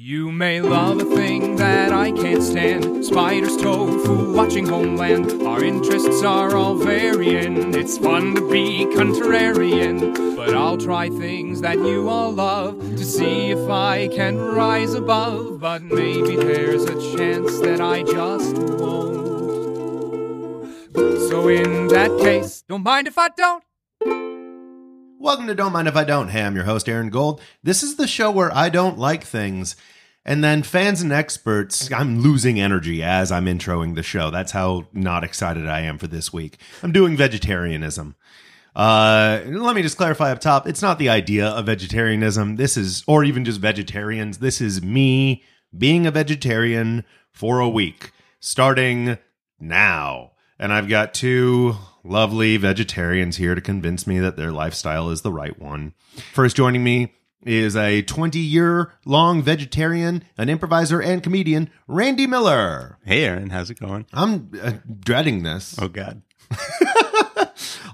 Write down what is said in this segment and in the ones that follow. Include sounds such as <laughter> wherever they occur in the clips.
You may love a thing that I can't stand. Spiders, tofu, watching Homeland. Our interests are all varying. It's fun to be contrarian. But I'll try things that you all love to see if I can rise above. But maybe there's a chance that I just won't. So in that case, don't mind if I don't. Welcome to Don't Mind If I Don't. Hey, I'm your host, Aaron Gold. This is the show where I don't like things. And then fans and experts, I'm losing energy as I'm introing the show. That's how not excited I am for this week. I'm doing vegetarianism. Uh, let me just clarify up top. It's not the idea of vegetarianism. This is, or even just vegetarians. This is me being a vegetarian for a week, starting now. And I've got two lovely vegetarians here to convince me that their lifestyle is the right one. First joining me is a 20 year long vegetarian, an improviser, and comedian, Randy Miller. Hey, Aaron, how's it going? I'm uh, dreading this. Oh, God. <laughs>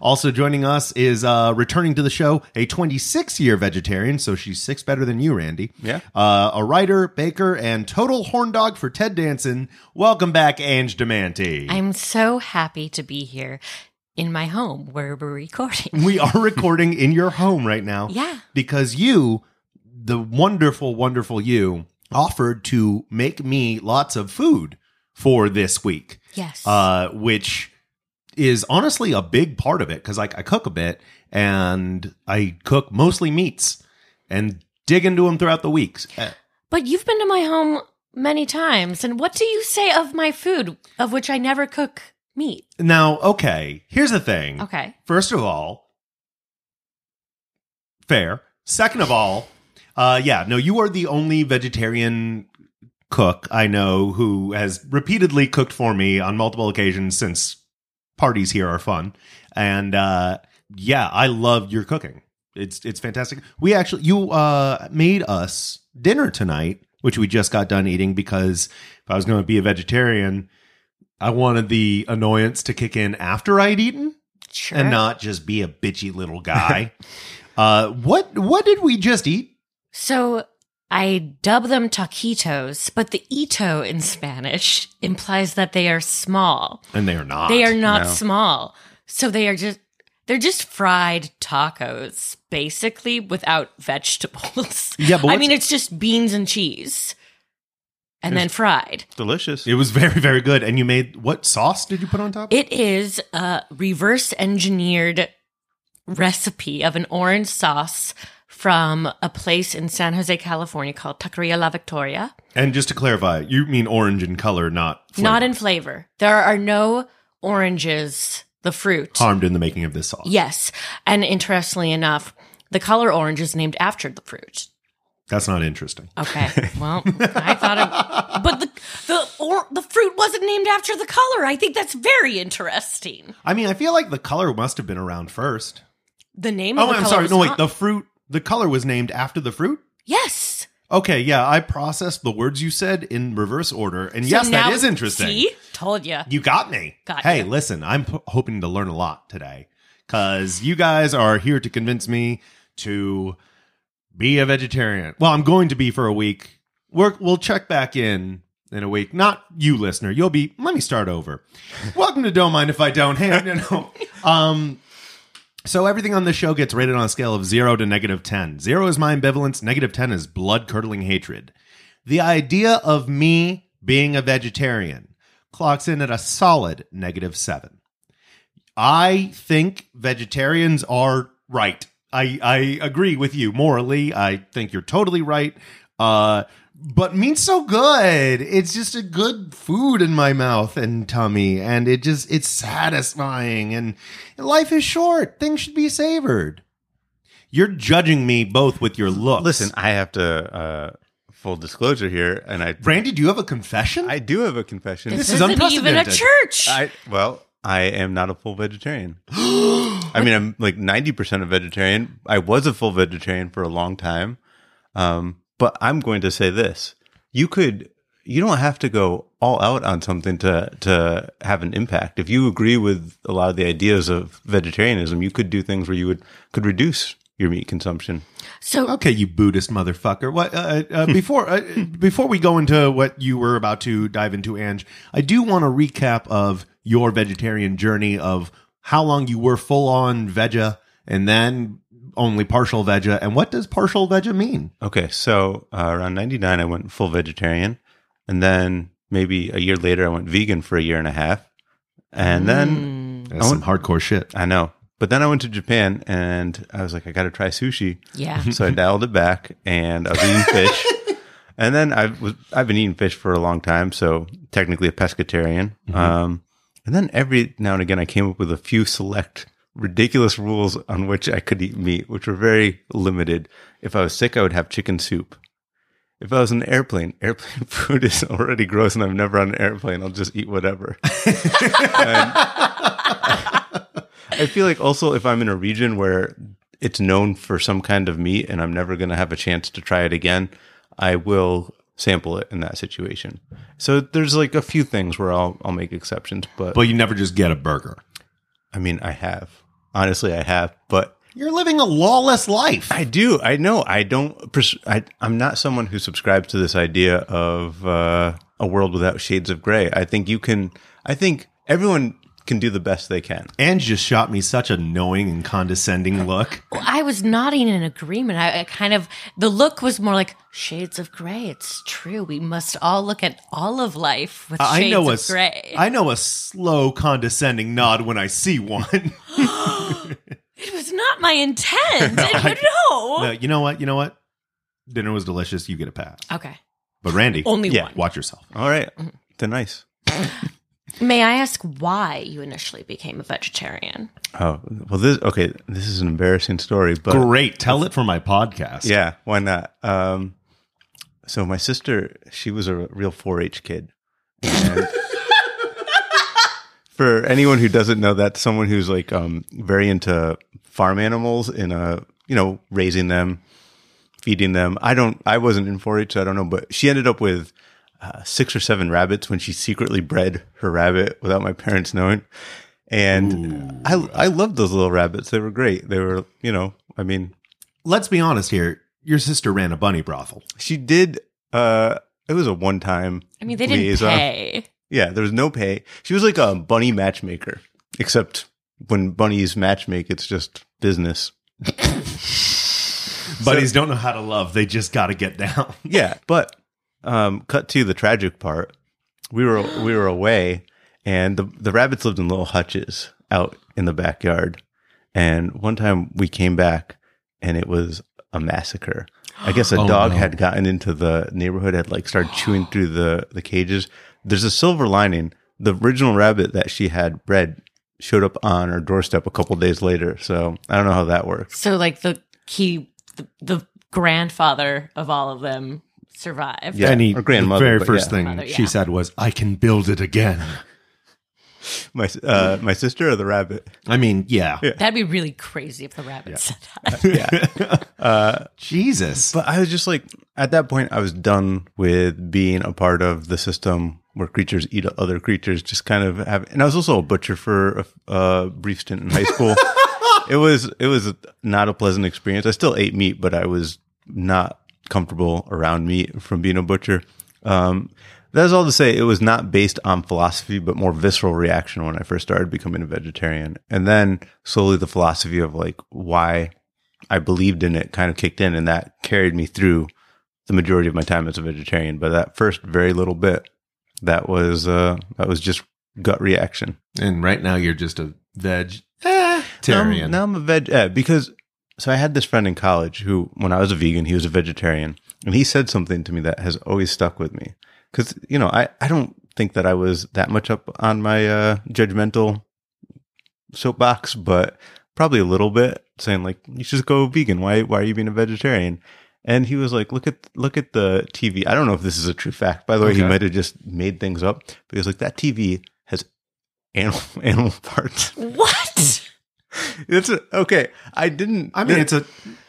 Also joining us is uh, returning to the show a 26 year vegetarian, so she's six better than you, Randy. Yeah. Uh, a writer, baker, and total horn dog for Ted Danson. Welcome back, Ange Demanti. I'm so happy to be here in my home where we're recording. we are recording in your home right now. Yeah. Because you, the wonderful, wonderful you, offered to make me lots of food for this week. Yes. uh, which is honestly a big part of it because like I cook a bit and I cook mostly meats and dig into them throughout the weeks. Uh, but you've been to my home many times, and what do you say of my food, of which I never cook meat? Now, okay, here's the thing. Okay. First of all, fair. Second of all, uh, yeah, no, you are the only vegetarian cook I know who has repeatedly cooked for me on multiple occasions since parties here are fun. And uh, yeah, I love your cooking. It's it's fantastic. We actually you uh, made us dinner tonight, which we just got done eating because if I was going to be a vegetarian, I wanted the annoyance to kick in after I'd eaten Sure. and not just be a bitchy little guy. <laughs> uh, what what did we just eat? So I dub them taquitos, but the ito in Spanish implies that they are small. And they are not. They are not no. small. So they are just they're just fried tacos, basically without vegetables. Yeah, but <laughs> I mean it's just beans and cheese. And then fried. Delicious. It was very very good. And you made what sauce did you put on top? It is a reverse engineered recipe of an orange sauce from a place in San Jose, California called Taqueria La Victoria. and just to clarify, you mean orange in color, not flavor. Not in flavor. There are no oranges, the fruit. harmed in the making of this sauce. Yes. And interestingly enough, the color orange is named after the fruit. That's not interesting. Okay. <laughs> Well, I thought it, but the the or the fruit wasn't named after the color. I think that's very interesting. I mean, I feel like the color must have been around first. The name Oh, of the I'm sorry. No, wait. not- The fruit, the color was named after the fruit? yes. Okay, yeah, I processed the words you said in reverse order. And So yes, now- that is interesting. See, told you. You got me. Got hey, ya. listen, I'm p- hoping to learn a lot today because you guys are here to convince me to be a vegetarian. Well, I'm going to be for a week. We're, we'll check back in in a week. Not you, listener. You'll be. Let me start over. <laughs> Welcome to Don't Mind If I Don't. Hey, no, no. Um, so everything on this show gets rated on a scale of zero to negative ten. Zero is my ambivalence. Negative ten is blood curdling hatred. The idea of me being a vegetarian clocks in at a solid negative seven. I think vegetarians are right. I, I agree with you morally. I think you're totally right. Uh, but meat's so good. It's just a good food in my mouth and tummy, and it just it's satisfying. And life is short. Things should be savored. You're judging me both with your looks. Listen, I have to uh full disclosure here, and I Brandy, do you have a confession? I do have a confession. This, is isn't even a unprecedented. church. I well, I am not a full vegetarian. I mean, I'm like ninety percent a vegetarian. I was a full vegetarian for a long time, um, but I'm going to say this: you could, you don't have to go all out on something to to have an impact. If you agree with a lot of the ideas of vegetarianism, you could do things where you would could reduce your meat consumption. So Okay, you Buddhist motherfucker. What? Uh, uh, before uh, before we go into what you were about to dive into, Ange, I do want a recap of your vegetarian journey of how long you were full on veggie and then only partial veggie, and what does partial veggie mean? Okay, so uh, around 99, I went full vegetarian. And then maybe a year later, I went vegan for a year and a half. And then, That's some hardcore shit. I know. But then I went to Japan and I was like, I got to try sushi. yeah. So I dialed it back and I was eating fish. <laughs> And then I was I've been eating fish for a long time, so technically a pescatarian. Um, and then every now and again, I came up with a few select ridiculous rules on which I could eat meat, which were very limited. If I was sick, I would have chicken soup. If I was in an airplane, <laughs> airplane food is already gross, and I'm never on an airplane. I'll just eat whatever. <laughs> And I feel like also if I'm in a region where it's known for some kind of meat and I'm never going to have a chance to try it again, I will sample it in that situation. So there's like a few things where I'll I'll make exceptions, but, But you never just get a burger. I mean I have honestly I have, but You're living a lawless life. I do I know I don't pers- I I'm not someone who subscribes to this idea of uh, a world without shades of gray. I think you can. I think everyone can do the best they can. Ange just shot me such a knowing and condescending look. I was nodding in agreement. I, I kind of the look was more like shades of gray. It's true. We must all look at all of life with I shades know a of gray. I know a slow condescending nod when I see one. <gasps> <laughs> it was not my intent. <laughs> I, no. no, you know what? You know what? Dinner was delicious. You get a pass. Okay. But Randy, Only Yeah. one. watch yourself. All right, they're nice. <laughs> May I ask why you initially became a vegetarian? Oh well, this okay. This is an embarrassing story, but Great. Tell it for my podcast. Yeah, why not? Um, so my sister, she was a real 4-H kid. And <laughs> for anyone who doesn't know, that's someone who's like um, very into farm animals in a you know raising them, feeding them. I don't. I wasn't in 4-H, so I don't know. But she ended up with uh, six or seven rabbits when she secretly bred her rabbit without my parents knowing. And I I loved those little rabbits. They were great. They were you know I mean Let's be honest here. Your sister ran a bunny brothel. She did. Uh, it was a one time. I mean, they didn't liaison. pay. Yeah, there was no pay. She was like a bunny matchmaker, except when bunnies matchmake, it's just business. Buddies don't know how to love. They just got to get down. Yeah, but um, cut to the tragic part. We were we were away, and the the rabbits lived in little hutches out in the backyard. And one time we came back, and it was a massacre. I guess a <gasps> Oh, dog no. had gotten into the neighborhood, had like started chewing through the the cages. There's a silver lining. The original rabbit that she had bred showed up on her doorstep a couple days later. So I don't know how that works. So, like the key, the, the grandfather of all of them survived. Yeah, and he, or grandmother, the very first yeah. thing Grandmother, she yeah. said was, I can build it again. <laughs> My uh, my sister or the rabbit? I mean, yeah. That'd be really crazy if the rabbit said <laughs> that. Yeah. <laughs> Uh, Jesus. But I was just like, at that point, I was done with being a part of the system where creatures eat other creatures. Just kind of have, and I was also a butcher for a, a brief stint in high school. it was it was not a pleasant experience. I still ate meat, but I was not comfortable around me from being a butcher. Um, that's all to say, it was not based on philosophy, but more visceral reaction when I first started becoming a vegetarian, and then slowly the philosophy of like why I believed in it kind of kicked in, and that carried me through the majority of my time as a vegetarian. But that first very little bit, that was uh, that was just gut reaction. and right now you're just a veg. Now I'm, now I'm a veg eh, because so I had this friend in college who, when I was a vegan, he was a vegetarian, and he said something to me that has always stuck with me. Because you know, I I don't think that I was that much up on my uh, judgmental soapbox, but probably a little bit, saying like you should just go vegan. Why why are you being a vegetarian? And he was like, look at look at the TV. I don't know if this is a true fact. By the way, he might have just made things up. But he was like, that TV has <laughs> animal animal parts. what? It's a, okay. I didn't. I mean, it's a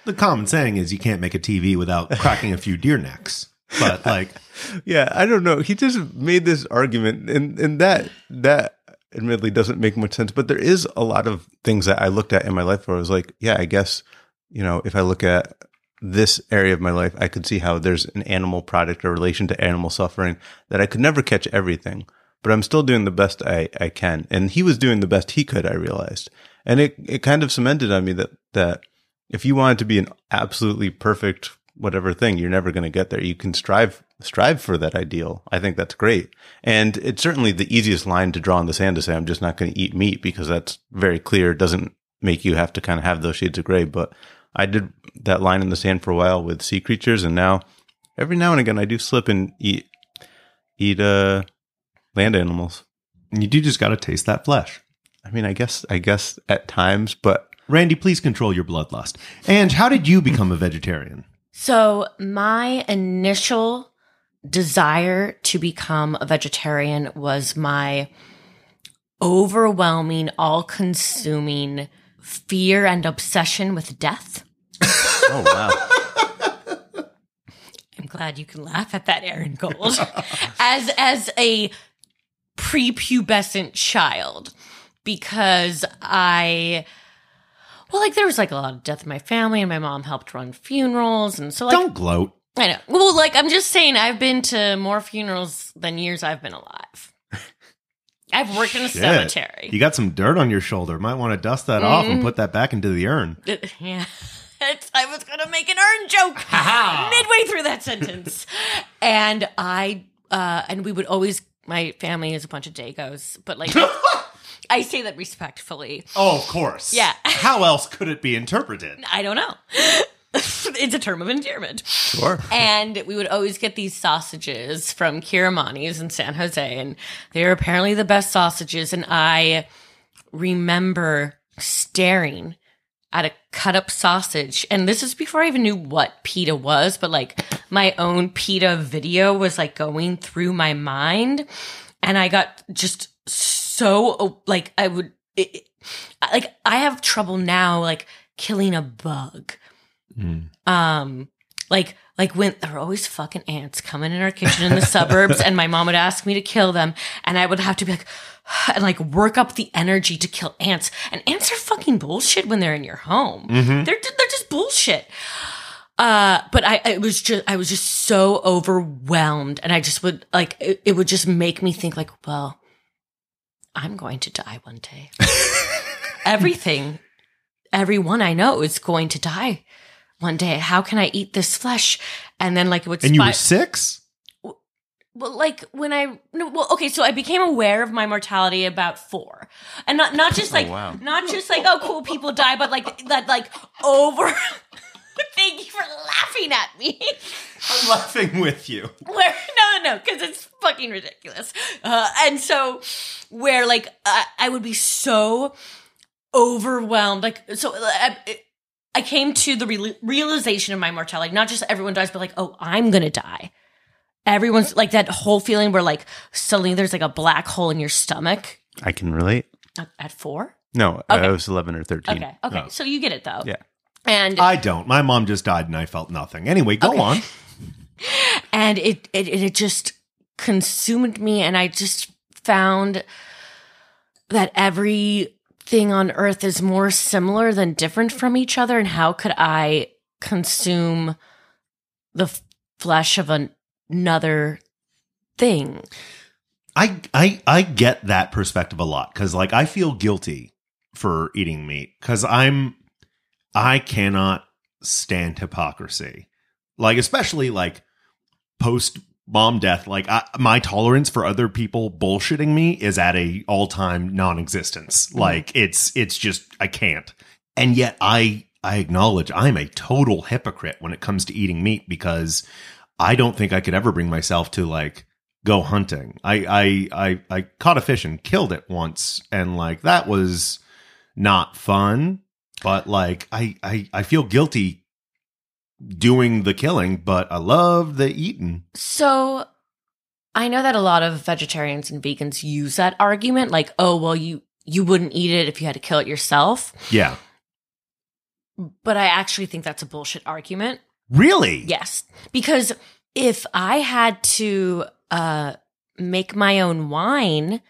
the common saying is you can't make a TV without <laughs> cracking a few deer necks. But like, <laughs> yeah. I don't know. He just made this argument, and and that that admittedly doesn't make much sense. But there is a lot of things that I looked at in my life where I was like, yeah, I guess you know, if I look at this area of my life, I could see how there's an animal product or relation to animal suffering that I could never catch everything, but I'm still doing the best I, I can. And he was doing the best he could, I realized. And it, it kind of cemented on me that, that if you wanted to be an absolutely perfect whatever thing, you're never going to get there. You can strive, strive for that ideal. I think that's great. And it's certainly the easiest line to draw in the sand to say, I'm just not going to eat meat because that's very clear. It doesn't make you have to kind of have those shades of gray. But I did that line in the sand for a while with sea creatures. And now every now and again, I do slip and eat, eat, uh, land animals. And you do just got to taste that flesh. I mean, I guess, I guess at times, but Randy, please control your bloodlust. And how did you become a vegetarian? So, my initial desire to become a vegetarian was my overwhelming, all consuming fear and obsession with death. oh, wow. <laughs> I'm glad you can laugh at that, Aaron Gold. <laughs> as as a prepubescent child, because I well, like there was like a lot of death in my family, and my mom helped run funerals, and so like Don't gloat. I know. Well, like I'm just saying, I've been to more funerals than years I've been alive. <laughs> I've worked in a Shit. cemetery. You got some dirt on your shoulder. Might want to dust that off Mm-hmm. and put that back into the urn. <laughs> yeah. It's, I was going to make an urn joke midway through that sentence. <laughs> and I, uh, and we would always, my family is a bunch of Dagos, but like, I say that respectfully. Oh, of course. Yeah. <laughs> How else could it be interpreted? I don't know. <laughs> it's a term of endearment. Sure. And we would always get these sausages from Kiramani's in San Jose, and they were apparently the best sausages. And I remember staring at a cut up sausage. And this is before I even knew what PETA was, but like my own PETA video was like going through my mind. And I got just so like I would it, like I have trouble now like killing a bug. Um like like when there were always fucking ants coming in our kitchen in the <laughs> suburbs and my mom would ask me to kill them and I would have to be like <sighs> and like work up the energy to kill ants. And ants are fucking bullshit when they're in your home. They're they're just bullshit. Uh, but I, I was just, I was just so overwhelmed and I just would like, it, it would just make me think like, well, I'm going to die one day. <laughs> Everything, everyone I know is going to die one day. How can I eat this flesh? And then like it would And you were six? well, like when I no, well, okay, so I became aware of my mortality about four, and not not just <laughs> oh, like wow. not just like oh cool people die, but like that like over. <laughs> Thank you for laughing at me. <laughs> I'm laughing with you. where no no no because it's fucking ridiculous uh, and so where like I, I would be so overwhelmed like so I, I came to the real, realization of my mortality not just everyone dies but like oh i'm gonna die everyone's like that whole feeling where like suddenly there's like a black hole in your stomach I can relate. at, at four No, Okay. I was 11 or 13. okay okay Oh. so you get it though Yeah. And I don't. My mom just died and I felt nothing. Anyway, go Okay. on. <laughs> and it, it it just consumed me and i just found that everything on earth is more similar than different from each other and how could i consume the f- flesh of an- another thing I I I get that perspective a lot because like I feel guilty for eating meat because I'm I cannot stand hypocrisy, like especially like post mom death. Like I, my tolerance for other people bullshitting me is at a all time non existence. Mm-hmm. Like it's it's just I can't, and yet I I acknowledge I'm a total hypocrite when it comes to eating meat because I don't think I could ever bring myself to like go hunting. I I I I caught a fish and killed it once and like that was not fun, but like I I I feel guilty doing the killing, but I love the eating. so i know that a lot of vegetarians and vegans use that argument like oh well you you wouldn't eat it if you had to kill it yourself Yeah. but i actually think that's a bullshit argument Really? Yes, because if I had to uh, make my own wine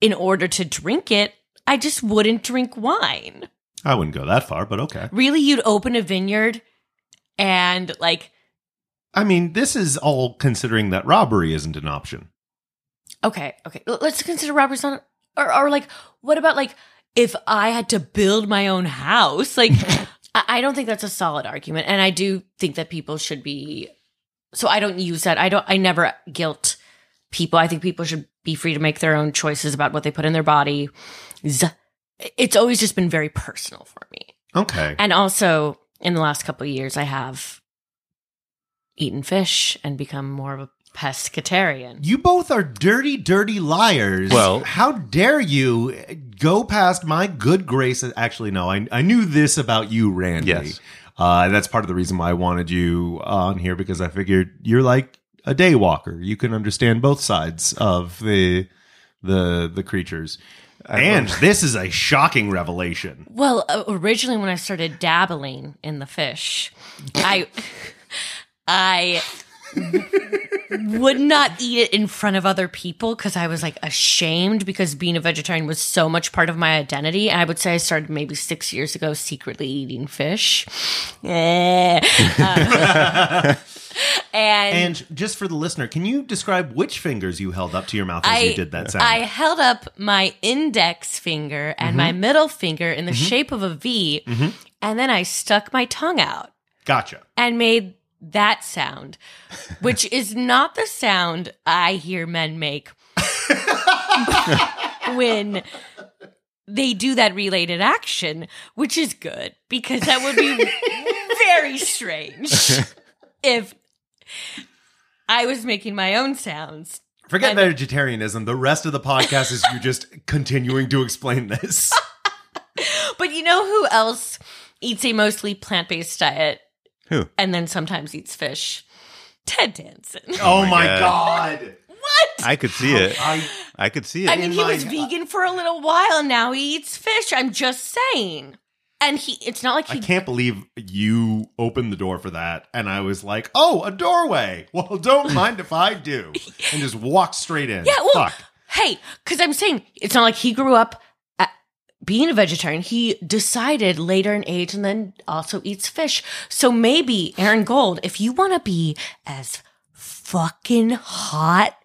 in order to drink it, I just wouldn't drink wine. I wouldn't go that far, but okay. Really, you'd open a vineyard and like, I mean, this is all considering that robbery isn't an option. okay, okay, l- let's consider robbers not, or, or like, what about like if I had to build my own house? Like, <laughs> I, I don't think that's a solid argument, and I do think that people should be. So I don't use that. I don't. I never guilt people. I think people should be free to make their own choices about what they put in their body. Z- It's always just been very personal for me. Okay. And also, in the last couple of years, I have eaten fish and become more of a pescatarian. You both are dirty, dirty liars. Well- how dare you go past my good graces? Actually, no, I, I knew this about you, Randy. Yes. Uh, that's part of the reason why I wanted you on here because I figured you're like a day walker. You can understand both sides of the the the creatures. And this is a shocking revelation. Well, uh, originally when I started dabbling in the fish, I <laughs> I would not eat it in front of other people because I was like ashamed because being a vegetarian was so much part of my identity. And I would say I started maybe six years ago secretly eating fish. Eh. Uh, <laughs> and And just for the listener, can you describe which fingers you held up to your mouth as I, you did that sound? I held up my index finger and my middle finger in the shape of a V, and then I stuck my tongue out gotcha. and made that sound, which is not the sound I hear men make <laughs> when they do that related action, which is good because that would be very strange if I was making my own sounds Forget And- vegetarianism. The rest of the podcast is you just continuing to explain this. <laughs> But you know who else eats a mostly plant based diet Who? and then sometimes eats fish? Ted Danson. Oh, oh, my my God. god. what? I could see it. I I could see it. I mean, in he my- was vegan for a little while and now he eats fish. I'm just saying. And he, it's not like I he, can't believe you opened the door for that. And I was like, oh, a doorway. <laughs> Well, don't mind if I do. <laughs> And just walk straight in. yeah, well, Fuck. hey, because I'm saying it's not like he grew up at, being a vegetarian. He decided later in age and then also eats fish. So maybe, Aaron Gold, if you want to be as fucking hot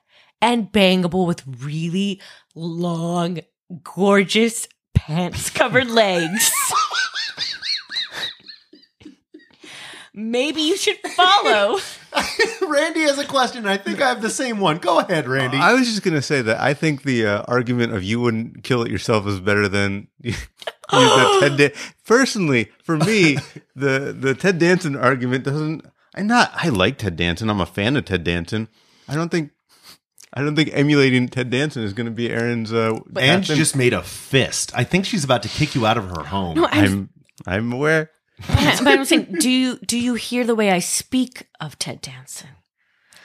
and bangable with really long, gorgeous pants covered legs. <laughs> Maybe you should follow. <laughs> Randy has a question. I think I have the same one. Go ahead, Randy. I was just gonna say that I think the uh, argument of you wouldn't kill it yourself is better than <laughs> the <laughs> Ted. Dan- Personally, for me, the the Ted Danson argument doesn't. I not. I like Ted Danson. I'm a fan of Ted Danson. I don't think. I don't think emulating Ted Danson is going to be Aaron's. Uh, Ange path. just made a fist. I think she's about to kick you out of her home. No, I'm, I'm. I'm aware. But I'm saying, do you do you hear the way I speak of Ted Danson?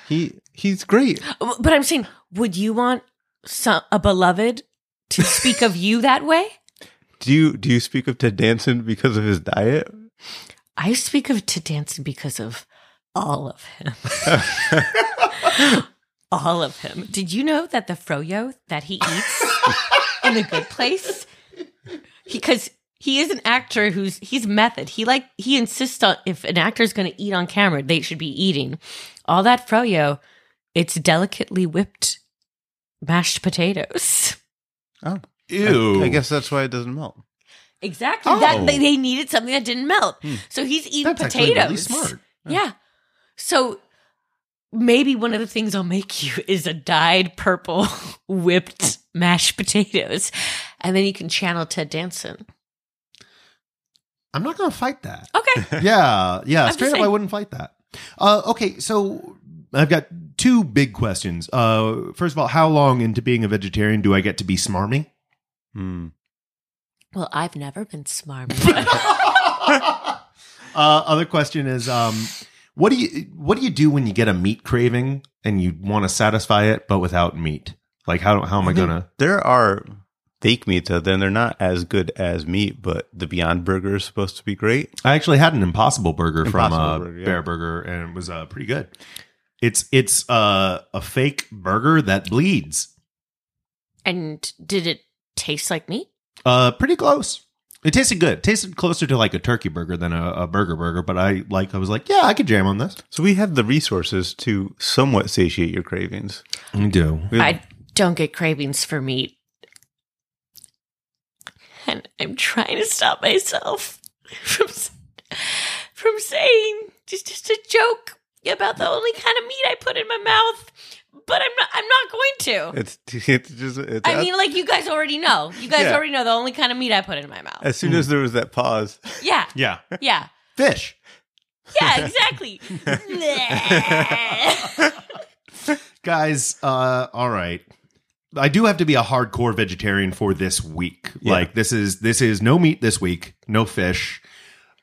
He he's great. But I'm saying, would you want some, a beloved to speak of you that way? Do you do you speak of Ted Danson because of his diet? I speak of Ted Danson because of all of him. <laughs> all of him. Did you know that the froyo that he eats in the good place? Because he is an actor who's he's method. He like he insists on if an actor is going to eat on camera, they should be eating all that froyo. It's delicately whipped mashed potatoes. Oh, Ew. I, I guess that's why it doesn't melt. Exactly. Oh. That they, they needed something that didn't melt. Hmm. So he's eating That's potatoes. really smart. Yeah. So maybe one of the things I'll make you <laughs> is a dyed purple <laughs> whipped mashed potatoes. And then you can channel Ted Danson. I'm not going to fight that. Okay. <laughs> yeah, yeah. I'm straight just up, I wouldn't fight that. Uh, okay, so I've got two big questions. Uh, first of all, how long into being a vegetarian do I get to be smarmy? Hmm. Well, I've never been smarmy. <laughs> uh, other question is, um, what do you what do you do when you get a meat craving and you want to satisfy it but without meat? Like how how am I, think gonna? There are fake meats out there. and They're not as good as meat, but the Beyond Burger is supposed to be great. I actually had an Impossible Burger from Impossible uh, Burger, yeah. Bear Burger and it was uh, pretty good. It's it's uh, a fake burger that bleeds. and did it taste like meat? Uh, pretty close. It tasted good. It tasted closer to like a turkey burger than a, a burger burger, but I like I was like, yeah, I could jam on this. So we have the resources to somewhat satiate your cravings. We do. We have- I don't get cravings for meat. And I'm trying to stop myself from from saying just just a joke about the only kind of meat I put in my mouth, but I'm not I'm not going to. it's <laughs> it's just it's I mean, like you guys already know. You guys Yeah. already know the only kind of meat I put in my mouth. as soon as there was that pause, Yeah, Yeah. yeah, Fish. yeah, exactly. <laughs> <laughs> Guys, uh, all right. I do have to be a hardcore vegetarian for this week. Yeah. Like this is this is no meat this week, no fish.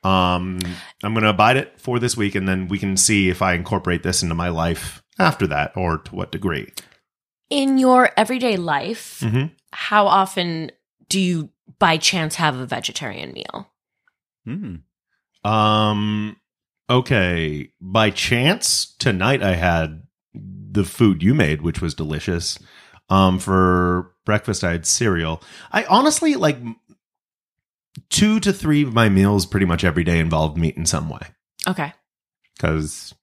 Um I'm going to abide it for this week and then we can see if I incorporate this into my life after that or to what degree. in your everyday life, Mhm. how often do you by chance have a vegetarian meal? Hmm. Um okay, by chance tonight I had the food you made which was delicious. Um for breakfast I had cereal. I honestly like 2 to 3 of my meals pretty much every day involve meat in some way Okay. cuz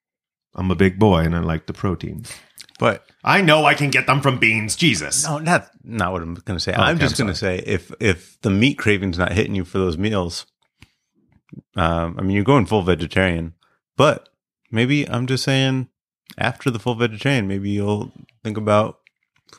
I'm a big boy and I like the proteins. but I know I can get them from beans, Jesus. no, not not what I'm going to say. Oh, I'm okay, just going to say if if the meat craving's not hitting you for those meals, um, I mean you're going full vegetarian, but maybe I'm just saying after the full vegetarian, maybe you'll think about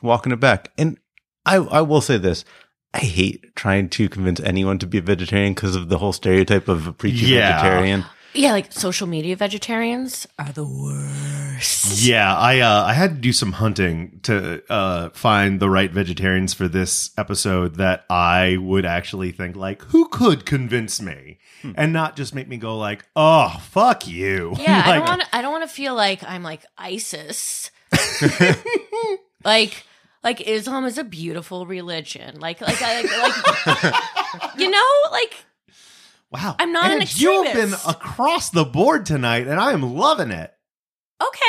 walking it back. And I I will say this. I hate trying to convince anyone to be a vegetarian because of the whole stereotype of a preachy Yeah. vegetarian. Yeah, like social media vegetarians are the worst. Yeah, I uh, I had to do some hunting to uh, find the right vegetarians for this episode that I would actually think like, who could convince me, and not just make me go like, oh fuck you. Yeah, I don't <laughs> want to. I don't want to feel like I'm like ISIS. <laughs> <laughs> like, like Islam is a beautiful religion. Like, like, I- like, like <laughs> you know, like Wow, I'm not an And You've been across the board tonight, and I am loving it. okay.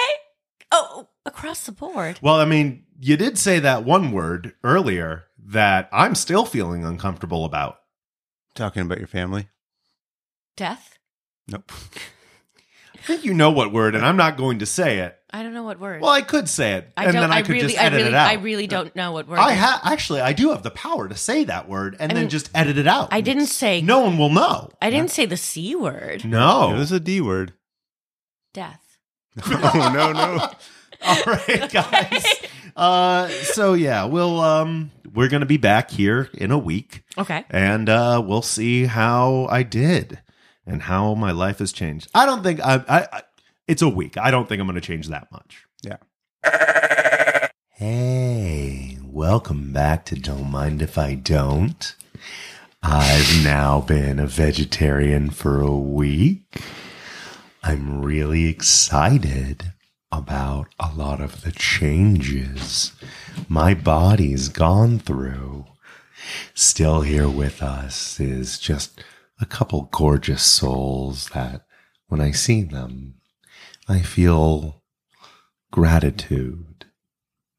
Oh, across the board. Well, I mean, you did say that one word earlier that I'm still feeling uncomfortable about. Talking about your family. Death. Nope. <laughs> I think you know what word, and I'm not going to say it. I don't know what word. Well, I could say it, I and don't. then I, I, could really, just I edit really, it out. I really don't know what word. I it is. ha- actually, I do have the power to say that word and I then mean, just edit it out. I didn't say. No one will know. I didn't say the c word. No. It was a D word. Death. oh <laughs> no no. <laughs> All right, guys. Uh, so yeah, we'll um, we're gonna be back here in a week, Okay. and uh, we'll see how I did and how my life has changed. I don't think I. I, I it's a week. I don't think I'm gonna change that much. Yeah. Hey, welcome back to Don't Mind If I Don't. I've now been a vegetarian for a week. I'm really excited about a lot of the changes my body's gone through. Still here with us is just a couple gorgeous souls that when I see them, I feel gratitude.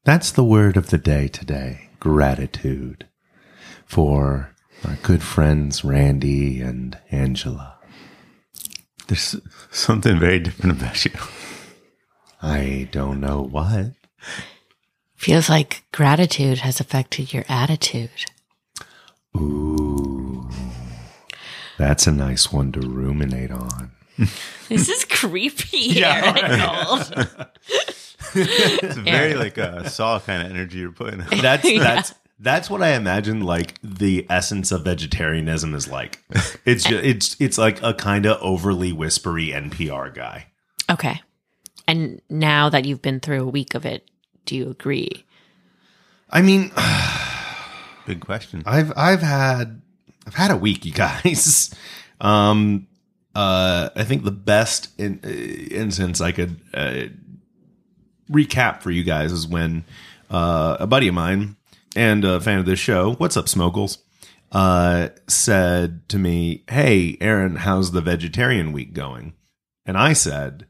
That's the word of the day today gratitude for our good friends Randy and Angela. There's something very different about you. I don't know what. Feels like gratitude has affected your attitude. Ooh, that's a nice one to ruminate on. <laughs> This is creepy <laughs> here. Arnold. <laughs> It's very like a saw kind of energy you're putting. out. That's Yeah. that's that's what I imagine. Like the essence of vegetarianism is like. It's just, it's it's like a kind of overly whispery NPR guy. okay. And now that you've been through a week of it, do you agree? I mean, Big question. I've I've had I've had a week, you guys. Um, uh, I think the best in, uh, instance I could uh, recap for you guys is when uh, a buddy of mine and a fan of this show, what's up, Smokles, uh, said to me, "Hey, Aaron, how's the vegetarian week going?" And I said,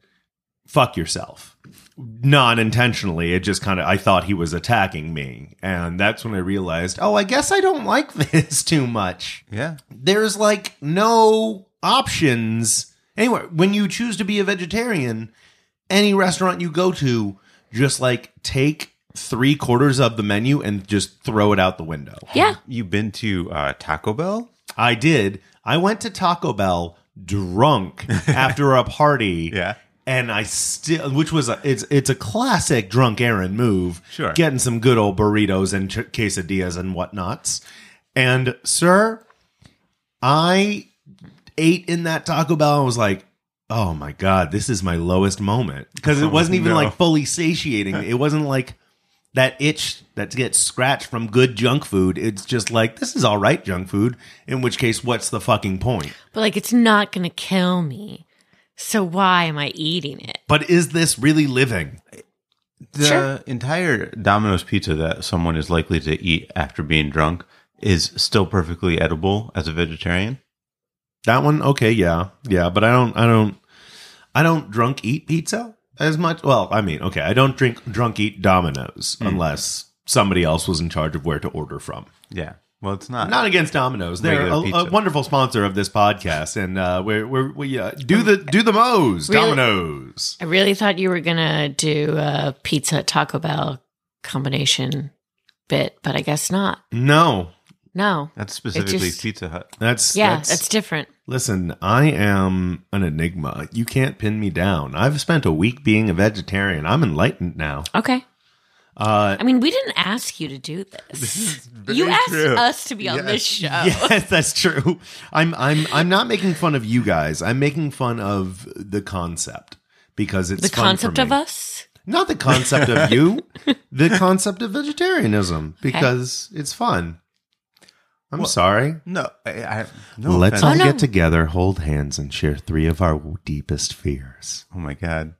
fuck yourself. Not intentionally. It just kind of, I thought he was attacking me. And that's when I realized, oh, I guess I don't like <laughs> this too much. Yeah. There's like no options. Anyway, when you choose to be a vegetarian, any restaurant you go to, just like take three quarters of the menu and just throw it out the window. Yeah. you've been to uh, Taco Bell? I did. I went to Taco Bell drunk <laughs> after a party. Yeah. And I still, which was a, it's it's a classic drunk Aaron move. Sure. getting some good old burritos and ch- quesadillas and whatnots. And sir, I ate in that Taco Bell and was like, oh my god, this is my lowest moment because it Oh, wasn't even no. like fully satiating. It wasn't like that itch that gets scratched from good junk food. It's just like this is all right junk food. In which case, what's the fucking point? But like, it's not going to kill me. So why am I eating it? But is this really living? The Sure. entire Domino's pizza that someone is likely to eat after being drunk is still perfectly edible as a vegetarian. That one, okay, yeah, yeah, but I don't, I don't, I don't drunk eat pizza as much. Well, I mean, okay, I don't drink drunk eat Domino's unless somebody else was in charge of where to order from. Yeah. Well, it's not. Not against Domino's; they're a, a wonderful sponsor of this podcast, and uh, we're, we're we uh, do the do the Mo's Really? Domino's. I really thought you were going to do a pizza Taco Bell combination bit, but I guess not. No, No. That's specifically just- Pizza Hut. that's Yeah, That's, that's different. listen, I am an enigma. You can't pin me down. I've spent a week being a vegetarian. I'm enlightened now. Okay. Uh, I mean, we didn't ask you to do this. you asked true. us to be on this show. <laughs> Yes, that's true. I'm I'm I'm not making fun of you guys. I'm making fun of the concept because it's The fun concept for of us? Not the concept of you, <laughs> the concept of vegetarianism because it's fun. I'm sorry. No, I, I no. Let's offense. all Oh, no. get together, hold hands, and share three of our deepest fears. Oh my god.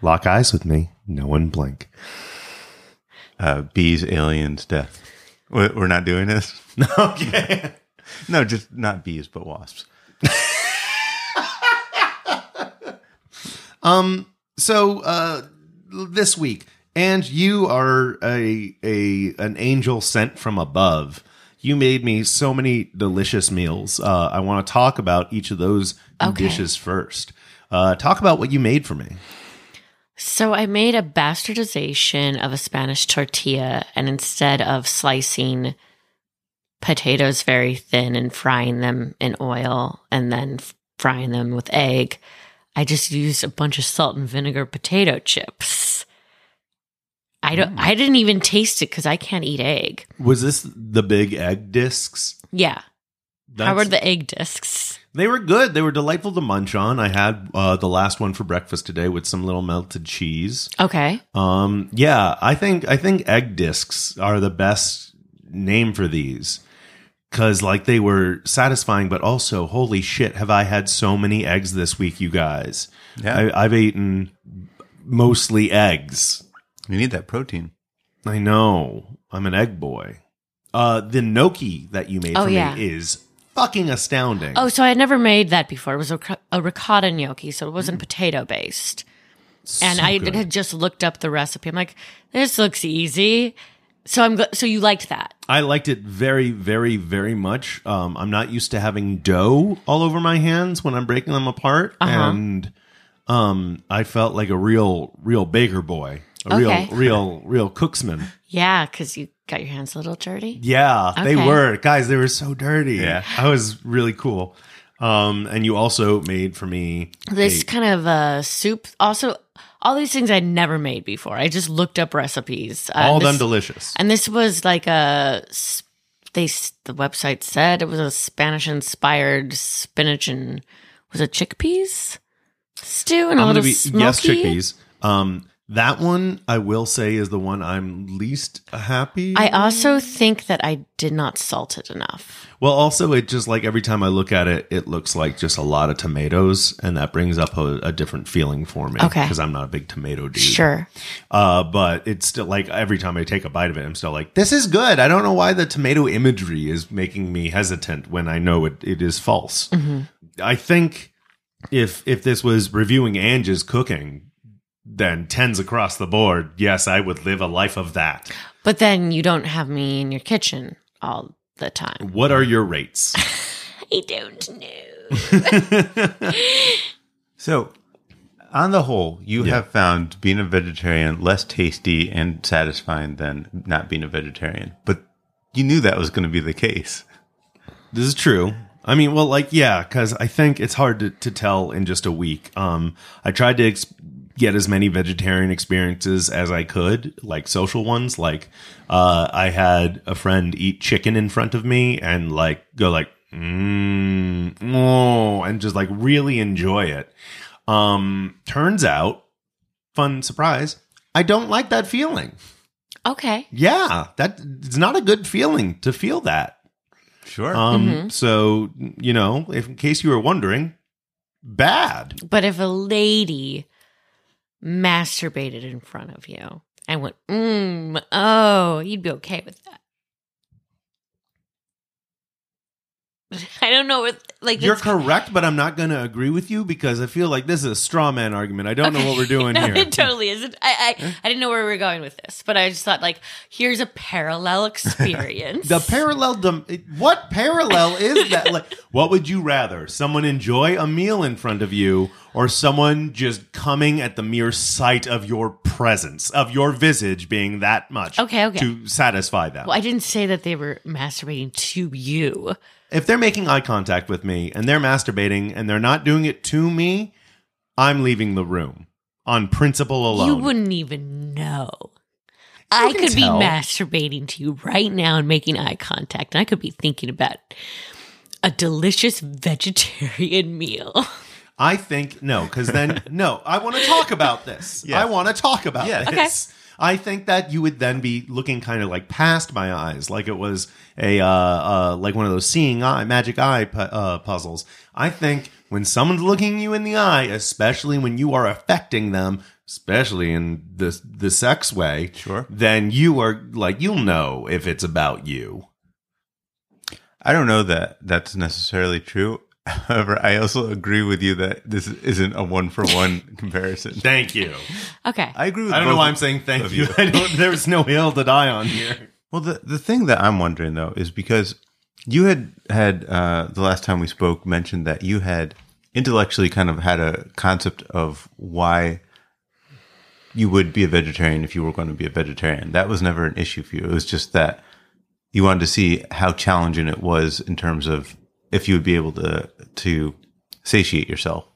Lock eyes with me. No one blink. Uh, bees, aliens, death. We- We're not doing this. <laughs> okay. No, just not bees, but wasps. <laughs> Um. So, uh, this week, and you are a a an angel sent from above. You made me so many delicious meals. Uh, I want to talk about each of those Okay. dishes first. Uh, talk about what you made for me. So I made a bastardization of a Spanish tortilla, and instead of slicing potatoes very thin and frying them in oil and then frying them with egg, I just used a bunch of salt and vinegar potato chips. I don't. I didn't even taste it because I can't eat egg. Was this the big egg discs? Yeah. How were the egg discs? They were good. They were delightful to munch on. I had uh, the last one for breakfast today with some little melted cheese. Okay. Um, yeah, I think I think egg discs are the best name for these because like they were satisfying, but also holy shit, have I had so many eggs this week, you guys? Yeah. I, I've eaten mostly eggs. You need that protein. I know. I'm an egg boy. Uh, the gnocchi that you made Oh, for yeah. me is fucking astounding. Oh, so I had never made that before. It was a, ric- a ricotta gnocchi, so it wasn't potato based. And I good. had just looked up the recipe. I'm like, this looks easy. So I'm go- so you liked that? I liked it very, very, very much. Um, I'm not used to having dough all over my hands when I'm breaking them apart, Uh-huh. and um, I felt like a real, real baker boy, a Okay. real, real, real cooksman. Yeah, because you got your hands a little dirty. Yeah, they were guys. They were so dirty. Yeah. I was really cool. Um, and you also made for me This a- kind of uh, soup. Also, all these things I'd never made before. I just looked up recipes. Uh, all of them delicious. And this was like a they the website said it was a Spanish inspired spinach and was it chickpeas stew and a I'm little be smoky. yes, chickpeas. Um, that one I will say is the one I'm least happy. I also think that I did not salt it enough. Well, also, it just like every time I look at it, it looks like just a lot of tomatoes, and that brings up a, a different feeling for me. Okay. because I'm not a big tomato dude. Sure. uh, but it's still like every time I take a bite of it, I'm still like, this is good. I don't know why the tomato imagery is making me hesitant when I know it, it is false. Mm-hmm. I think if if this was reviewing Ange's cooking, then tens across the board, yes, I would live a life of that. But then you don't have me in your kitchen all the time. What are your rates? <laughs> I don't know. <laughs> So, on the whole, you have found being a vegetarian less tasty and satisfying than not being a vegetarian. But you knew that was going to be the case. This is true. I mean, well, like, yeah, because I think it's hard to, to tell in just a week. Um, I tried to ex- get as many vegetarian experiences as I could, like social ones. Like, uh, I had a friend eat chicken in front of me and like go like, mm, oh, and just like really enjoy it. Um, turns out, fun surprise, I don't like that feeling. okay. Yeah, that it's not a good feeling to feel that. Sure. Um, so you know, if in case you were wondering, bad. But if a lady masturbated in front of you and went, mm, oh, you'd be okay with that. <laughs> I don't know what like You're correct, but I'm not going to agree with you because I feel like this is a straw man argument. I don't know what we're <laughs> doing no, here. it totally isn't. I, I I didn't know where we were going with this, but I just thought like here's a parallel experience. <laughs> The parallel, what parallel is that? Like, what would you rather? Someone enjoy a meal in front of you, or someone just coming at the mere sight of your presence, of your visage being that much, Okay, okay. to satisfy them? well, I didn't say that they were masturbating to you. if they're making eye contact with me and they're masturbating and they're not doing it to me, I'm leaving the room on principle alone. You wouldn't even know. I could tell. be masturbating to you right now and making eye contact, and I could be thinking about a delicious <laughs> vegetarian meal. I think no, because then <laughs> no, I want to talk about this. Yeah. I want to talk about Yeah. this. I think that you would then be looking kind of like past my eyes, like it was a uh, uh, like one of those seeing eye magic eye pu- uh, puzzles. I think when someone's looking you in the eye, especially when you are affecting them, especially in the the sex way, Sure. then you are like you'll know if it's about you. I don't know that that's necessarily true. However, I also agree with you that this isn't a one for one <laughs> comparison. Thank you. Okay. I agree with I don't know why I'm saying thank of you. <laughs> I don't, there's no hill to die on here. Well, the the thing that I'm wondering though is because you had had uh, the last time we spoke mentioned that you had intellectually kind of had a concept of why you would be a vegetarian if you were going to be a vegetarian. That was never an issue for you. It was just that you wanted to see how challenging it was in terms of if you would be able to to satiate yourself.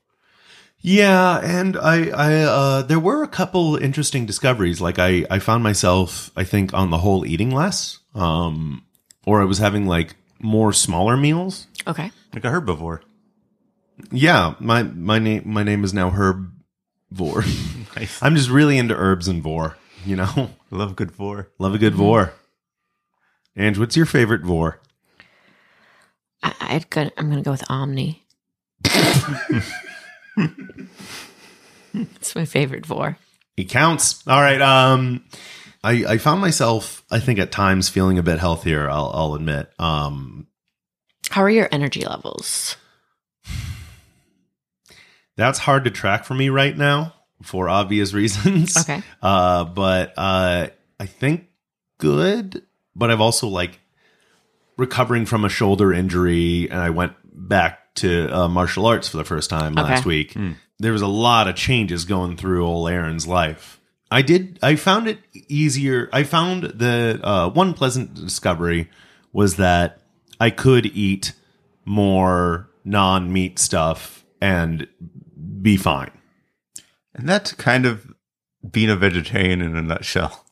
Yeah, and I, I, uh, there were a couple interesting discoveries. Like I, I found myself, I think, on the whole, eating less, um, or I was having like more smaller meals. okay. Like a herbivore. Yeah, my my name my name is now Herb Vor. <laughs> Nice. I'm just really into herbs and vor. You know, <laughs> Love good vor. love a good vor. And what's your favorite vor? I, I'd go, I'm going to go with Omni. <laughs> it's my favorite vor. He counts. All right. Um, I I found myself, I think, at times feeling a bit healthier. I'll I'll admit. Um, How are your energy levels? that's hard to track for me right now for obvious <laughs> reasons. Okay. Uh, but uh, I think good. But I've also like recovering from a shoulder injury, and I went back to uh, martial arts for the first time last Okay. week. There was a lot of changes going through old Aaron's life. I did. I found it easier. I found that uh, one pleasant discovery was that I could eat more non-meat stuff and be fine. And that's kind of being a vegetarian in a nutshell.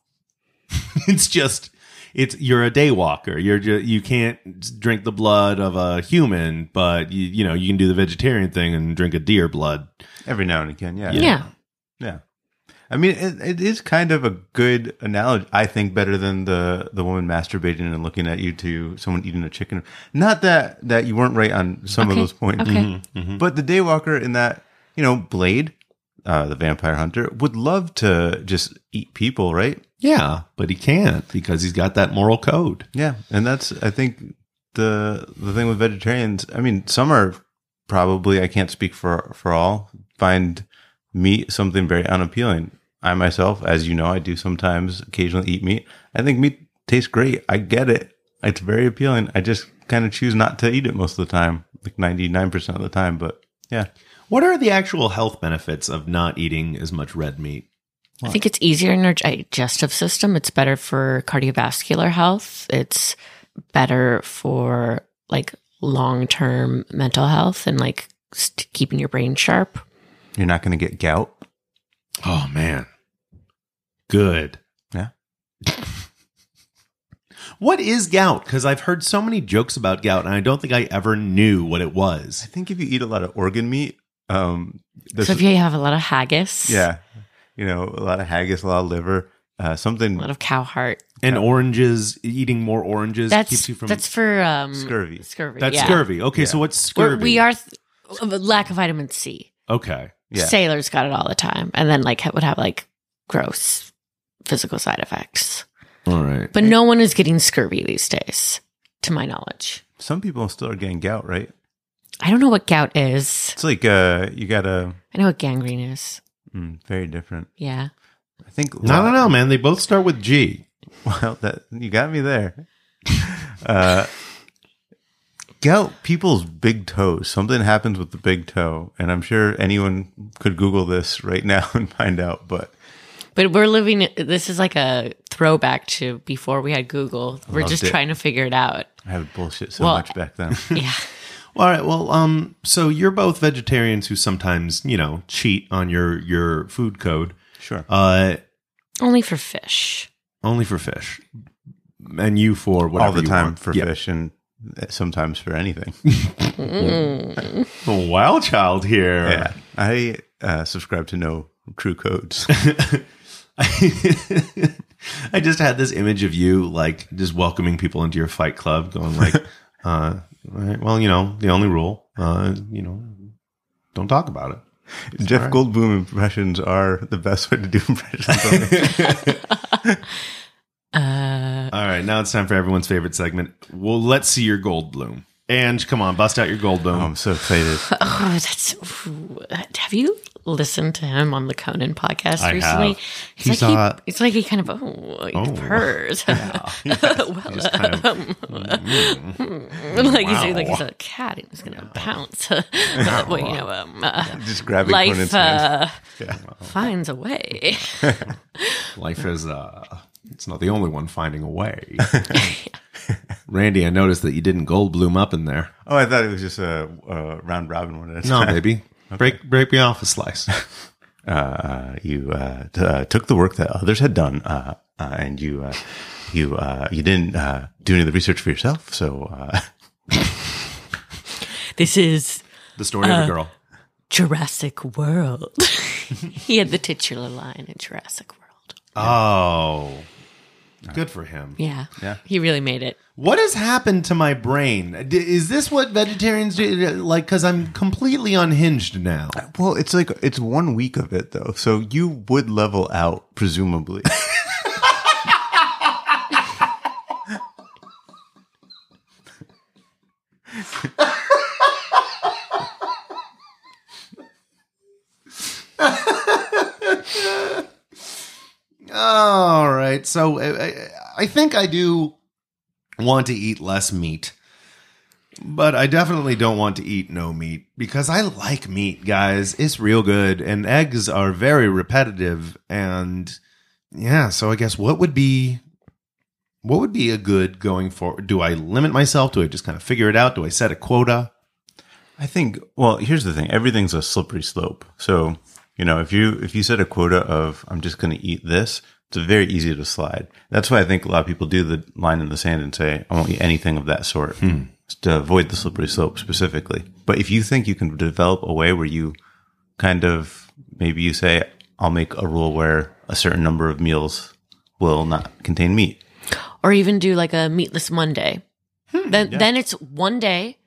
<laughs> it's just it's you're a day walker. You're just you can't drink the blood of a human, but you you know you can do the vegetarian thing and drink a deer blood. Every now and again, yeah. Yeah. Yeah. I mean, it, it is kind of a good analogy. I think better than the the woman masturbating and looking at you to someone eating a chicken. Not that that you weren't right on some of those points, okay. but the daywalker in that you know Blade, uh, the vampire hunter, would love to just eat people, right? Yeah, but he can't because he's got that moral code. Yeah, and that's I think the the thing with vegetarians. I mean, some are probably I can't speak for for all find meat something very unappealing. I myself, as you know, I do sometimes occasionally eat meat. I think meat tastes great. I get it. It's very appealing. I just kind of choose not to eat it most of the time, like 99% of the time. But yeah, What are the actual health benefits of not eating as much red meat? I think it's easier in your digestive system. It's better for cardiovascular health. It's better for like long term mental health and like st- keeping your brain sharp. you're not going to get gout. Oh man. Good. Yeah. <laughs> What is gout? Because I've heard so many jokes about gout, and I don't think I ever knew what it was. I think if you eat a lot of organ meat, um, So if you have a lot of haggis, yeah, you know, a lot of haggis, a lot of liver, uh, a lot of cow heart. And oranges, eating more oranges That's keeps you from. that's for um scurvy. Scurvy. that's yeah. scurvy. Okay, Yeah. so what's We're- scurvy? We are th- a lack of vitamin C. okay. Yeah. Sailors got it all the time, and then like would have like gross physical side effects. All right. But no one is getting scurvy these days, to my knowledge. Some people still are getting gout, right? I don't know what gout is. It's like uh, you got to I know what gangrene is. Mm, very different. Yeah. I think. No, no, no, man. They both start with G. <laughs> Well, that you got me there. <laughs> uh, gout, people's big toes. Something happens with the big toe, and I'm sure anyone could Google this right <laughs> now and find out. But But we're living, this is like a throwback to before we had Google. We're just it. trying to figure it out. I would bullshit so Well, much back then. Yeah. All right. Well, um, so you're both vegetarians who sometimes, you know, cheat on your your food code. sure. Uh, Only for fish. only for fish, and you for whatever All the you time want. for Yeah. fish and sometimes for anything. <laughs> A wild child here. yeah. I uh, subscribe to no true codes. <laughs> I just had this image of you like just welcoming people into your fight club, going like, <laughs> uh, all right, well, you know, the only rule, uh, you know, don't talk about it. Jeff Goldblum impressions are the best way to do <laughs> impressions. <laughs> Uh, All right, now it's time for everyone's favorite segment. Well, let's see your Goldblum. And come on, bust out your Goldblum. I'm so excited. <laughs> oh, that's. Have you listened to him on the Conan podcast I recently? have. It's He's, like uh, he, it's like he kind of oh, he Oh. purrs. <laughs> <laughs> well, Just kind of, like he's like he's a cat and he's gonna pounce. well, <laughs> you know, um, uh, Just grabbing Conan's life hand. uh, finds a way. life is uh it's not the only one finding a way. Randy, I noticed that you didn't Goldblum up in there. Oh, I thought it was just a, a round robin one. at a No, time. baby. Break break me off a slice. <laughs> Uh, you uh, t- uh, took the work that others had done, uh, uh, and you uh, you uh, you didn't uh, do any of the research for yourself. So uh, <laughs> this is The story of a girl. Jurassic World. <laughs> he had the titular line in Jurassic World. Oh. Good for him. Yeah, Yeah. he really made it. What has happened to my brain? Is this what vegetarians do? Like, because I'm completely unhinged now. well, it's like it's one week of it though, so you would level out presumably. <laughs> All right. So I, I- think I do want to eat less meat, but I definitely don't want to eat no meat because I like meat, guys. It's real good, and eggs are very repetitive. And yeah, so I guess what would be what would be a good going forward? Do I limit myself? Do I just kind of figure it out? Do I set a quota? I think. Well, here's the thing: everything's a slippery slope. So you know, if you if you set a quota of I'm just going to eat this, it's very easy to slide. That's why I think a lot of people do the line in the sand and say I won't eat anything of that sort hmm. It's to avoid the slippery slope specifically. But if you think you can develop a way where you kind of maybe you say I'll make a rule where a certain number of meals will not contain meat. Or even do like a meatless Monday. Hmm, then then it's one day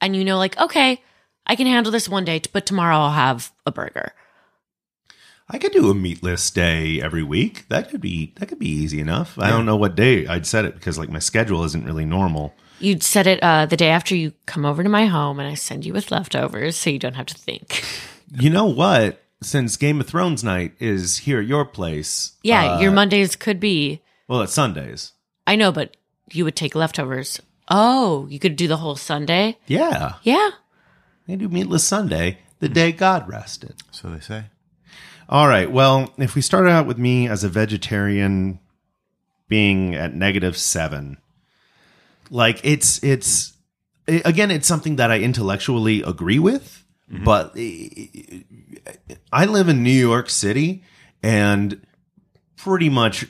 and you know like okay, I can handle this one day, but tomorrow I'll have a burger. I could do a meatless day every week. That could be that could be easy enough. I don't know what day I'd set it because like my schedule isn't really normal. You'd set it uh, the day after you come over to my home and I send you with leftovers so you don't have to think. <laughs> You know what? since Game of Thrones night is here at your place. Yeah, uh, your Mondays could be. well, it's Sundays. I know, but you would take leftovers. Oh, you could do the whole Sunday. Yeah, Yeah. they do meatless Sunday, the day God rested. So they say. All right. Well, if we start out with me as a vegetarian being at negative seven, like it's it's i- again, it's something that I intellectually agree with, mm-hmm. but i- I live in New York City and pretty much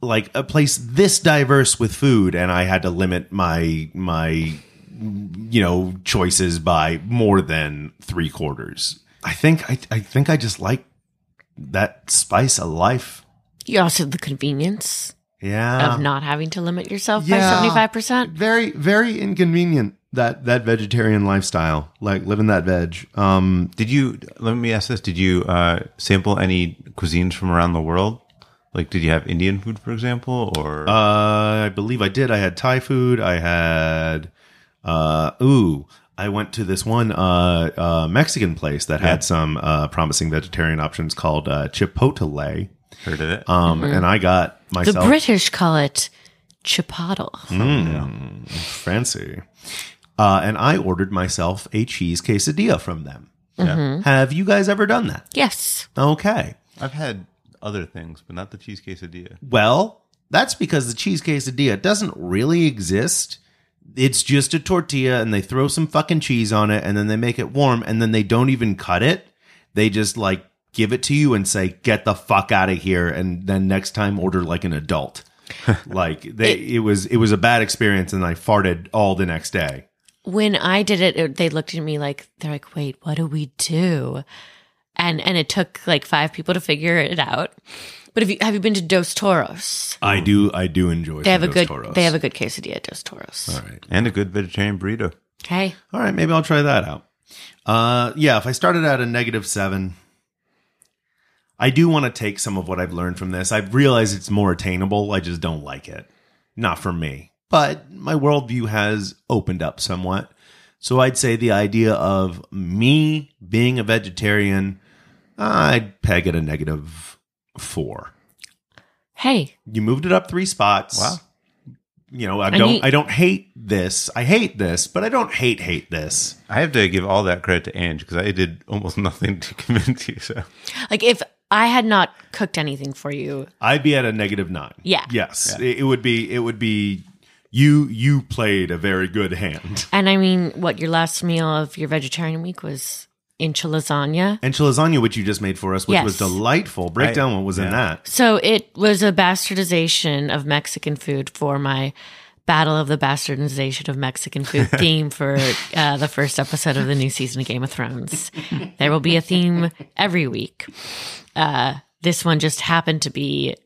like a place this diverse with food, and I had to limit my my you know choices by more than three quarters. I think I, I think I just like that spice of life. You also have the convenience Yeah. of not having to limit yourself Yeah. by seventy five percent. very very inconvenient that that vegetarian lifestyle, like living that veg. Um Did you? Let me ask this: Did you uh, sample any cuisines from around the world? Like, did you have Indian food, for example, or uh I believe I did. I had Thai food. I had uh ooh, I went to this one uh, uh Mexican place that had some uh promising vegetarian options called uh Chipotle. heard of it? Um and I got myself. The British call it chipotle. Mm, fancy. Uh, and I ordered myself a cheese quesadilla from them. yeah, Have you guys ever done that? Yes. Okay. I've had other things, but not the cheese quesadilla. Well, that's because the cheese quesadilla doesn't really exist. It's just a tortilla and they throw some fucking cheese on it and then they make it warm and then they don't even cut it. They just like give it to you and say, get the fuck out of here. And then next time order like an adult. <laughs> like they, it, was, it was a bad experience and I farted all the next day. When I did it, it, they looked at me like they're like, "Wait, what do we do?" And and it took like five people to figure it out. But have you have you been to Dos Toros? I do, I do enjoy. They have a some good Toros. they have a good quesadilla at Dos Toros. All right. And a good vegetarian burrito. Okay. All right, maybe I'll try that out. Uh, yeah, if I started at a negative seven, I do want to take some of what I've learned from this. I realize it's more attainable. I just don't like it. Not for me. But my worldview has opened up somewhat. So I'd say the idea of me being a vegetarian, I'd peg at a negative four. Hey, You moved it up three spots. Wow. You know, I don't he- I don't hate this. I hate this, but I don't hate hate this. I have to give all that credit to Ange because I did almost <laughs> nothing to convince you. So like if I had not cooked anything for you, I'd be at a negative nine. Yeah. Yes. It, it would be. It would be. You you played a very good hand. and I mean, what your last meal of your vegetarian week was incha lasagna. And lasagna, which you just made for us, which Yes. was delightful. Break I- down what was in that. So it was a bastardization of Mexican food for my Battle of the Bastardization of Mexican Food <laughs> theme for uh, the first episode of the new season of Game of Thrones. There will be a theme every week. Uh, this one just happened to be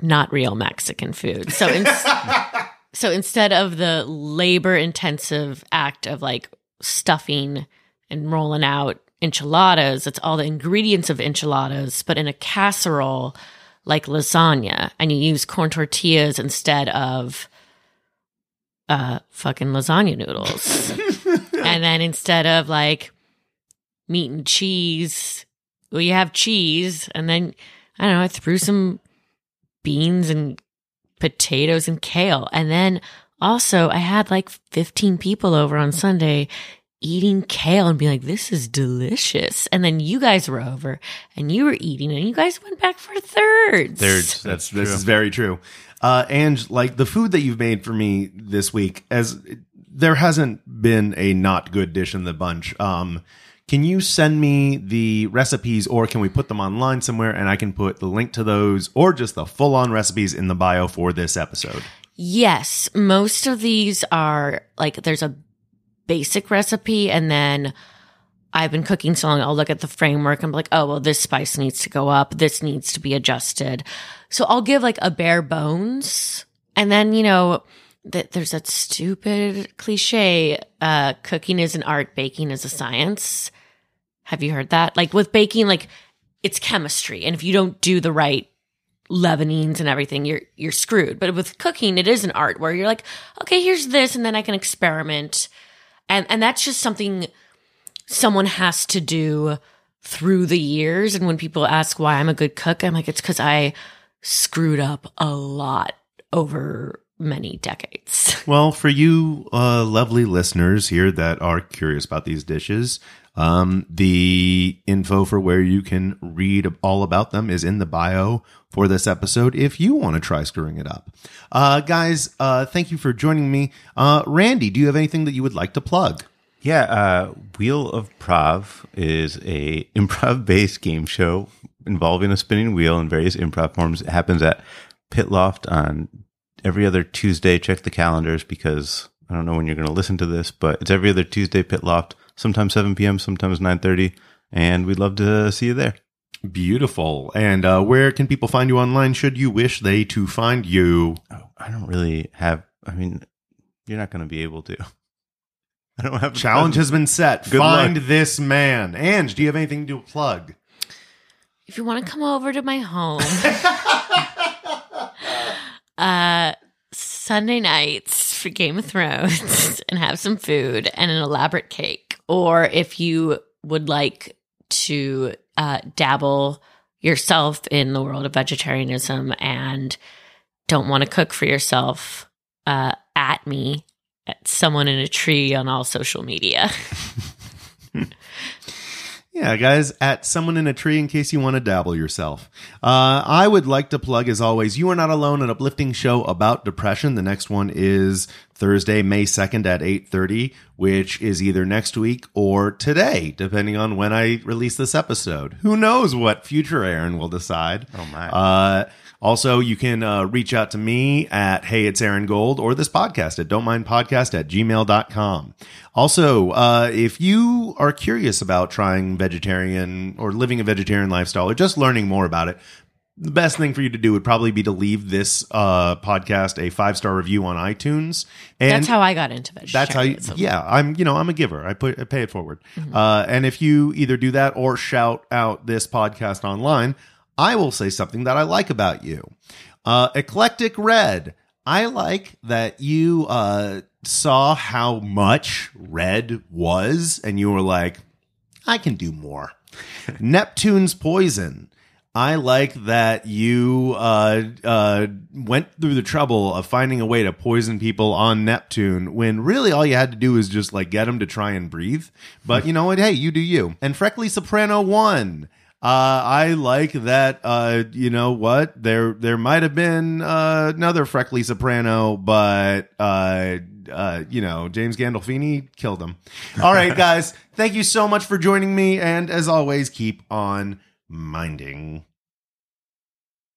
not real Mexican food. So, in- <laughs> so instead of the labor intensive act of like stuffing and rolling out enchiladas, it's all the ingredients of enchiladas, but in a casserole like lasagna, and you use corn tortillas instead of uh fucking lasagna noodles. <laughs> and then instead of like meat and cheese, well, you have cheese, and then I don't know, I threw some beans and potatoes and kale. And then also, I had like 15 people over on Sunday eating kale and being like, this is delicious. And then you guys were over and you were eating and you guys went back for thirds. Thirds. That's this is very true. Uh, and like the food that you've made for me this week, as there hasn't been a not good dish in the bunch. Um, can you send me the recipes, or can we put them online somewhere, and I can put the link to those, or just the full on recipes in the bio for this episode? Yes, most of these are like there's a basic recipe and then I've been cooking so long, I'll look at the framework and be like, oh, well, this spice needs to go up. This needs to be adjusted. So I'll give like a bare bones. And then, you know, that there's that stupid cliche, uh, cooking is an art, baking is a science. Have you heard that? Like with baking, like it's chemistry. And if you don't do the right leavenings and everything, you're you're screwed. But with cooking, it is an art where you're like, okay, here's this, and then I can experiment. And and that's just something someone has to do through the years. And when people ask why I'm a good cook, I'm like, it's because I screwed up a lot over many decades. <laughs> Well, for you uh, lovely listeners here that are curious about these dishes, um, the info for where you can read all about them is in the bio for this episode if you want to try screwing it up. Uh, guys, uh, thank you for joining me. Uh, Randy, do you have anything that you would like to plug? Yeah, uh, Wheel of Prov is a <laughs> improv based game show involving a spinning wheel in various improv forms. It happens at Pit Loft on every other Tuesday. Check the calendars because I don't know when you're going to listen to this, but it's every other Tuesday. Pit Loft, sometimes 7 p.m., sometimes 9:30, and we'd love to see you there. Beautiful. And uh, where can people find you online should you wish they to find you? Oh, I don't really have. I mean, you're not going to be able to. <laughs> I don't have Challenge has been set. Good find luck. this man. Ange, do you have anything to plug? if you want to come over to my home, <laughs> uh, Sunday nights for Game of Thrones <laughs> and have some food and an elaborate cake, or if you would like to uh, dabble yourself in the world of vegetarianism and don't want to cook for yourself, uh, at me at someone in a tree on all social media. <laughs> <laughs> Yeah, guys, at someone in a tree in case you want to dabble yourself. Uh, I would like to plug, as always, You Are Not Alone, an uplifting show about depression. The next one is Thursday, May 2nd at 8.30, which is either next week or today, depending on when I release this episode. Who knows what future Aaron will decide. Oh, my. Uh, also, you can uh, reach out to me at Hey, it's Aaron Gold or this podcast at Don't Mind Podcast at gmail.com. Also, uh, if you are curious about trying vegetarian or living a vegetarian lifestyle or just learning more about it, the best thing for you to do would probably be to leave this uh, podcast a five star review on iTunes. And That's how I got into that's how you, yeah, I'm, you know, I'm a giver. I put, I pay it forward. Uh, and if you either do that or shout out this podcast online, I will say something that I like about you. Uh, Eclectic Red. I like that you, uh, saw how much red was and you were like, I can do more. <laughs> Neptune's Poison. I like that you uh, uh, went through the trouble of finding a way to poison people on Neptune when really all you had to do was just like get them to try and breathe. But you know what? Hey, you do you. And Freckly Soprano won. Uh, I like that. Uh, you know what? There, there might have been uh, another Freckly Soprano, but uh, uh, you know, James Gandolfini killed him. All right, <laughs> guys. Thank you so much for joining me, and as always, keep on minding.